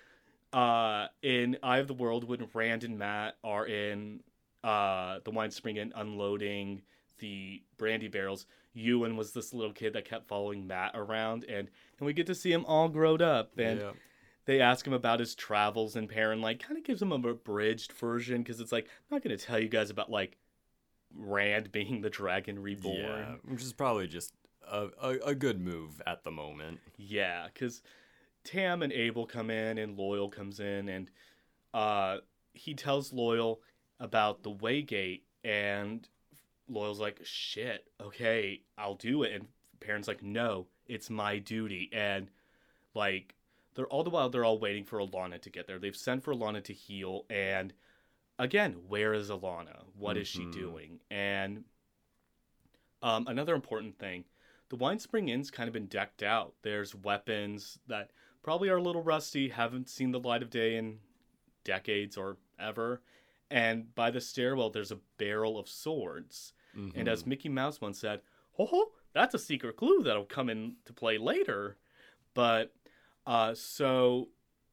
uh, in Eye of the World when Rand and Mat are in uh, the wine spring and unloading the brandy barrels. Ewin was this little kid that kept following Mat around, and and we get to see him all grown up and. yeah. They ask him about his travels, and Perrin like kind of gives him a abridged version because it's like I'm not going to tell you guys about like Rand being the dragon reborn. Yeah, which is probably just a, a, a good move at the moment. Yeah, because Tam and Abell come in, and Loial comes in, and uh, he tells Loial about the Waygate, and Loial's like, "Shit, okay, I'll do it." And Perrin's like, "No, it's my duty." And like, they're all the while they're all waiting for Alanna to get there. They've sent for Alanna to heal, and again, where is Alanna? What is she Mhm. doing? And um, another important thing the Winespring Inn's kind of been decked out. There's weapons that probably are a little rusty, haven't seen the light of day in decades or ever. And by the stairwell, there's a barrel of swords. And as Mickey Mouse once said, ho ho, that's a secret clue that'll come into play later. But uh, so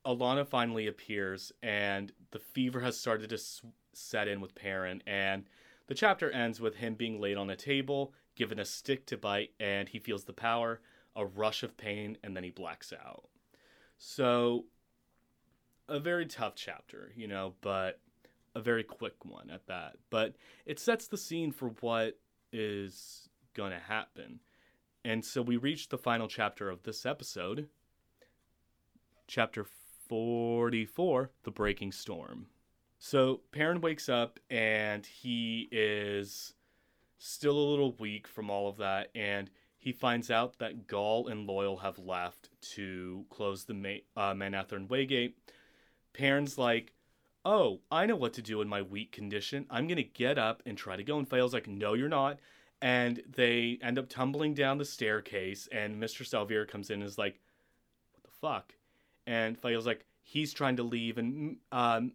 Alanna finally appears, and the fever has started to set in with Perrin. And the chapter ends with him being laid on a table, given a stick to bite, and he feels the power, a rush of pain, and then he blacks out. So, a very tough chapter, you know, but a very quick one at that. But it sets the scene for what is going to happen. And so we reach the final chapter of this episode, chapter 44 The Breaking Storm. So Perrin wakes up and he is still a little weak from all of that. And he finds out that Gaul and Loial have left to close the Ma- uh, Waygate. Perrin's like, oh, I know what to do in my weak condition. I'm going to get up and try to go. And Faile's like, no, you're not. And they end up tumbling down the staircase. And Mr. al'Vere comes in and is like, what the fuck? And Faile's like, he's trying to leave. And um,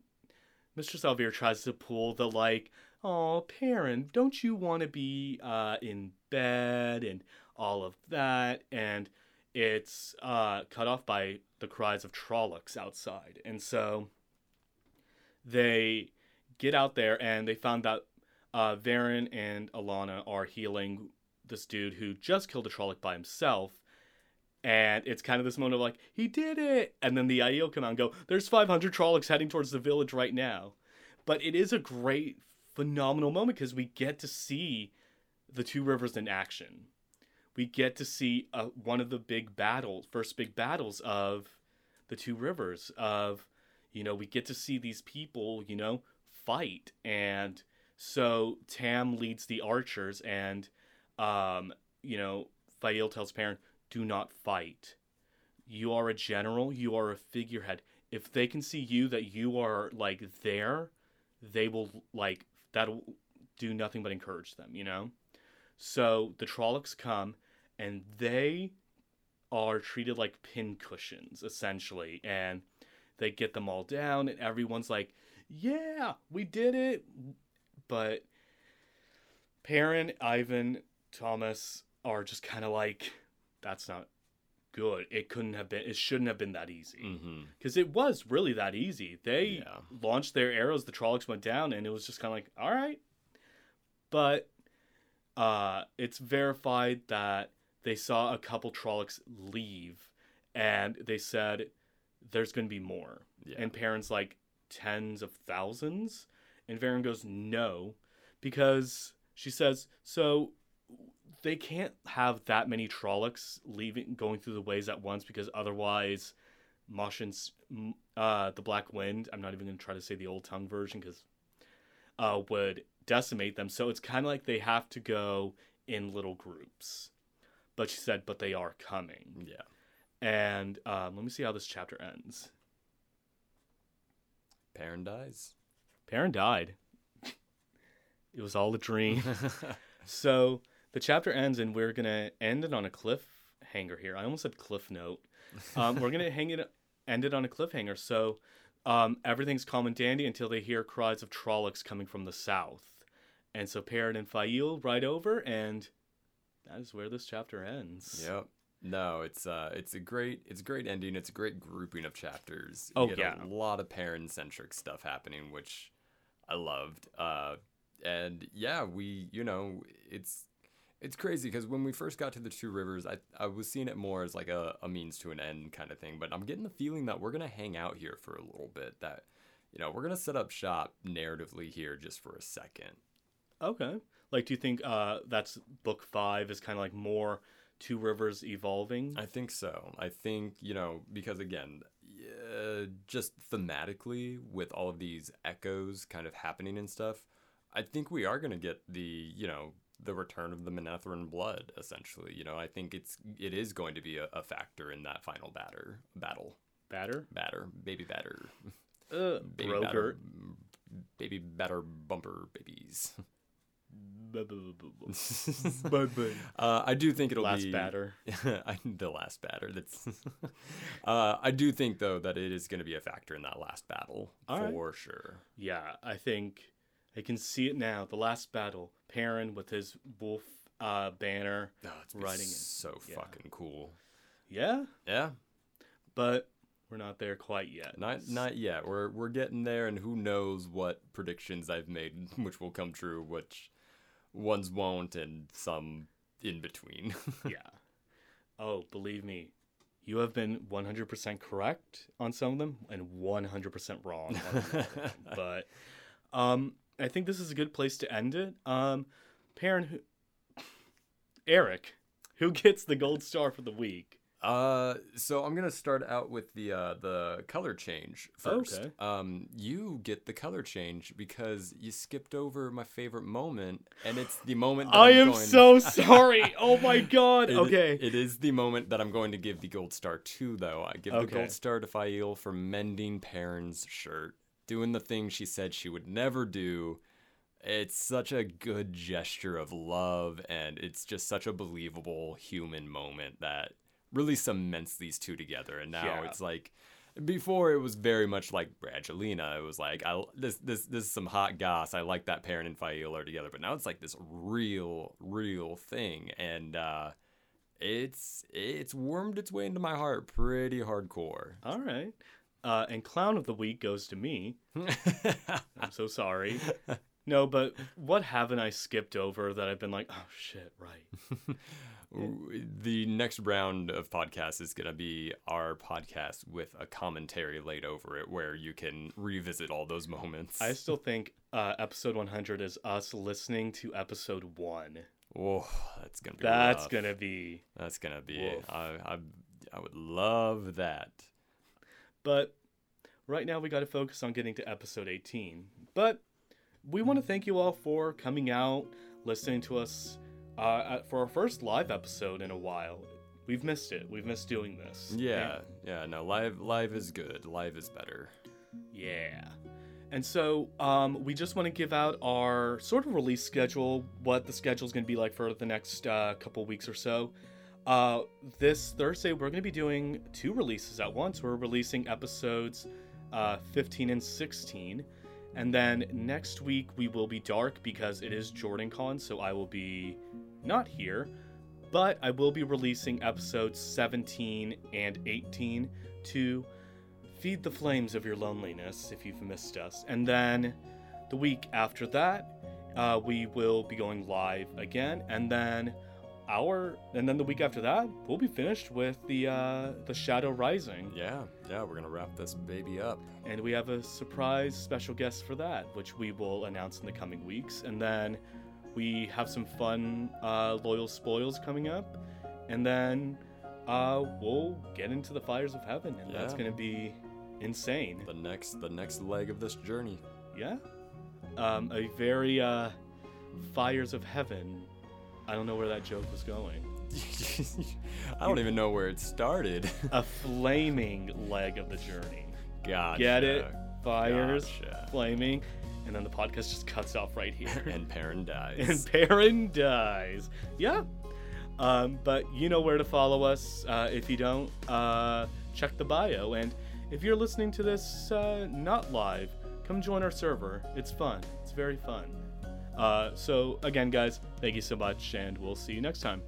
Mr. al'Vere tries to pull the, like, oh, Perrin, don't you want to be uh, in bed and all of that? And it's uh, cut off by the cries of Trollocs outside. And so they get out there and they found that uh, Verin and Alanna are healing this dude who just killed a Trolloc by himself. And it's kind of this moment of like, he did it! And then the Aiel come out and go, there's 500 Trollocs heading towards the village right now. But it is a great, phenomenal moment because we get to see the two rivers in action. We get to see uh, one of the big battles, first big battles of the two rivers, of you know, we get to see these people, you know, fight. And so Tam leads the archers, and, um, you know, Faile tells Perrin, do not fight. You are a general, you are a figurehead. If they can see you that you are, like, there, they will, like, that'll do nothing but encourage them, you know? So the Trollocs come, and they are treated like pin cushions, essentially. And they get them all down and everyone's like yeah we did it but Perrin, Ihvon, Tomas are just kind of like that's not good. It couldn't have been it shouldn't have been that easy. Mm-hmm. Cuz it was really that easy. They Yeah. launched their arrows, the Trollocs went down and it was just kind of like all right. But uh it's verified that they saw a couple Trollocs leave and they said there's going to be more. Yeah. And Perrin's like tens of thousands. And Verin goes, no, because she says, so they can't have that many Trollocs leaving, going through the ways at once because otherwise Machin Shin, uh, the Black Wind, I'm not even going to try to say the old tongue version because, uh, would decimate them. So it's kind of like they have to go in little groups. but she said, "But they are coming." Yeah. And um, let me see how this chapter ends. Perrin dies. Perrin died. it was all a dream. so the chapter ends, and we're gonna end it on a cliffhanger here. I almost said cliff note. Um, we're gonna hang it, end it on a cliffhanger. So um, everything's calm and dandy until they hear cries of Trollocs coming from the south, and so Perrin and Faile ride over, and that is where this chapter ends. Yep. No, it's uh, it's a great, it's a great ending. It's a great grouping of chapters. Oh, get yeah. a lot of Perrin centric stuff happening, which I loved. Uh, and yeah, we, you know, it's it's crazy because when we first got to the two rivers, I I was seeing it more as like a, a means to an end kind of thing. But I'm getting the feeling that we're gonna hang out here for a little bit. That you know, we're gonna set up shop narratively here just for a second. Okay. Like, do you think uh, that's book five is kind of like more Two Rivers evolving? I think so. I think, you know, because again, yeah, just thematically with all of these echoes kind of happening and stuff, I think we are going to get the, you know, the return of the Manetheren blood essentially. You know, I think it's it is going to be a, a factor in that final batter battle. Batter? Batter, baby batter. Uh, Baby broker. batter baby batter bumper babies. Uh, I do think it'll be Last be batter. The last batter. That's. uh, I do think though that it is going to be a factor in that last battle All right. for sure. Yeah, I think I can see it now. The last battle. Perrin with his wolf uh, banner. Oh, it's Writing it. so Yeah. fucking cool. Yeah, Yeah, but we're not there quite yet. not not yet. We're we're getting there, and who knows what predictions I've made, which will come true, which ones won't, and some in between. yeah. Oh, believe me, you have been 100% correct on some of them and 100% wrong. But um, I think this is a good place to end it. Um, Perrin, who... Eric, who gets the gold star for the week? Uh, so I'm gonna start out with the uh, the color change first. Okay. Um, you get the color change because you skipped over my favorite moment, and it's the moment. That I I'm am going- so sorry. Oh my god. It- okay. It is the moment that I'm going to give the gold star to, though. I give the gold star to Faile for mending Perrin's shirt, doing the thing she said she would never do. It's such a good gesture of love, and it's just such a believable human moment that really cements these two together. And now Yeah. it's like. Before it was very much like Brangelina. It was like I this this this is some hot goss. I like that Perrin and Faile are together, but now it's like this real real thing, and uh, it's it's wormed its way into my heart pretty hardcore. All right. Uh, and clown of the week goes to me. I'm so sorry. No, but what haven't I skipped over that I've been like, oh shit, right? the next round of podcasts is going to be our podcast with a commentary laid over it where you can revisit all those moments. I still think uh, episode 100 is us listening to episode one. oh, that's going to be That's rough. gonna be. That's going to be Woof. I, I I would love that. But right now we got to focus on getting to episode 18. But we want to thank you all for coming out, listening to us uh, for our first live episode in a while. We've missed it. We've missed doing this. Yeah. Yeah, no, live live is good. Live is better. Yeah. And so um, we just want to give out our sort of release schedule, what the schedule is going to be like for the next uh, couple weeks or so. Uh, this Thursday, we're going to be doing two releases at once. We're releasing episodes uh, 15 and 16. And then next week, we will be dark because it is JordanCon, so I will be not here. But I will be releasing episodes 17 and 18 to feed the flames of your loneliness if you've missed us. And then the week after that, uh, we will be going live again. And then our and then the week after that, we'll be finished with the uh, the Shadow Rising. Yeah. Yeah, we're going to wrap this baby up. And we have a surprise special guest for that, which we will announce in the coming weeks. And then we have some fun uh, loyal spoils coming up. And then uh, we'll get into the fires of heaven, and that's going to be insane. The next the next leg of this journey. Yeah. Um, a very uh, fires of heaven I don't know where that joke was going. I don't even know where it started. A flaming leg of the journey. Gotcha. Get it? Fires, Gotcha. flaming, and then the podcast just cuts off right here. and Perrin dies. and Perrin dies. Yeah. Um, but you know where to follow us. Uh, if you don't, uh, check the bio. And if you're listening to this uh, not live, come join our server. It's fun. It's very fun. Uh, so, again, guys, thank you so much, and we'll see you next time.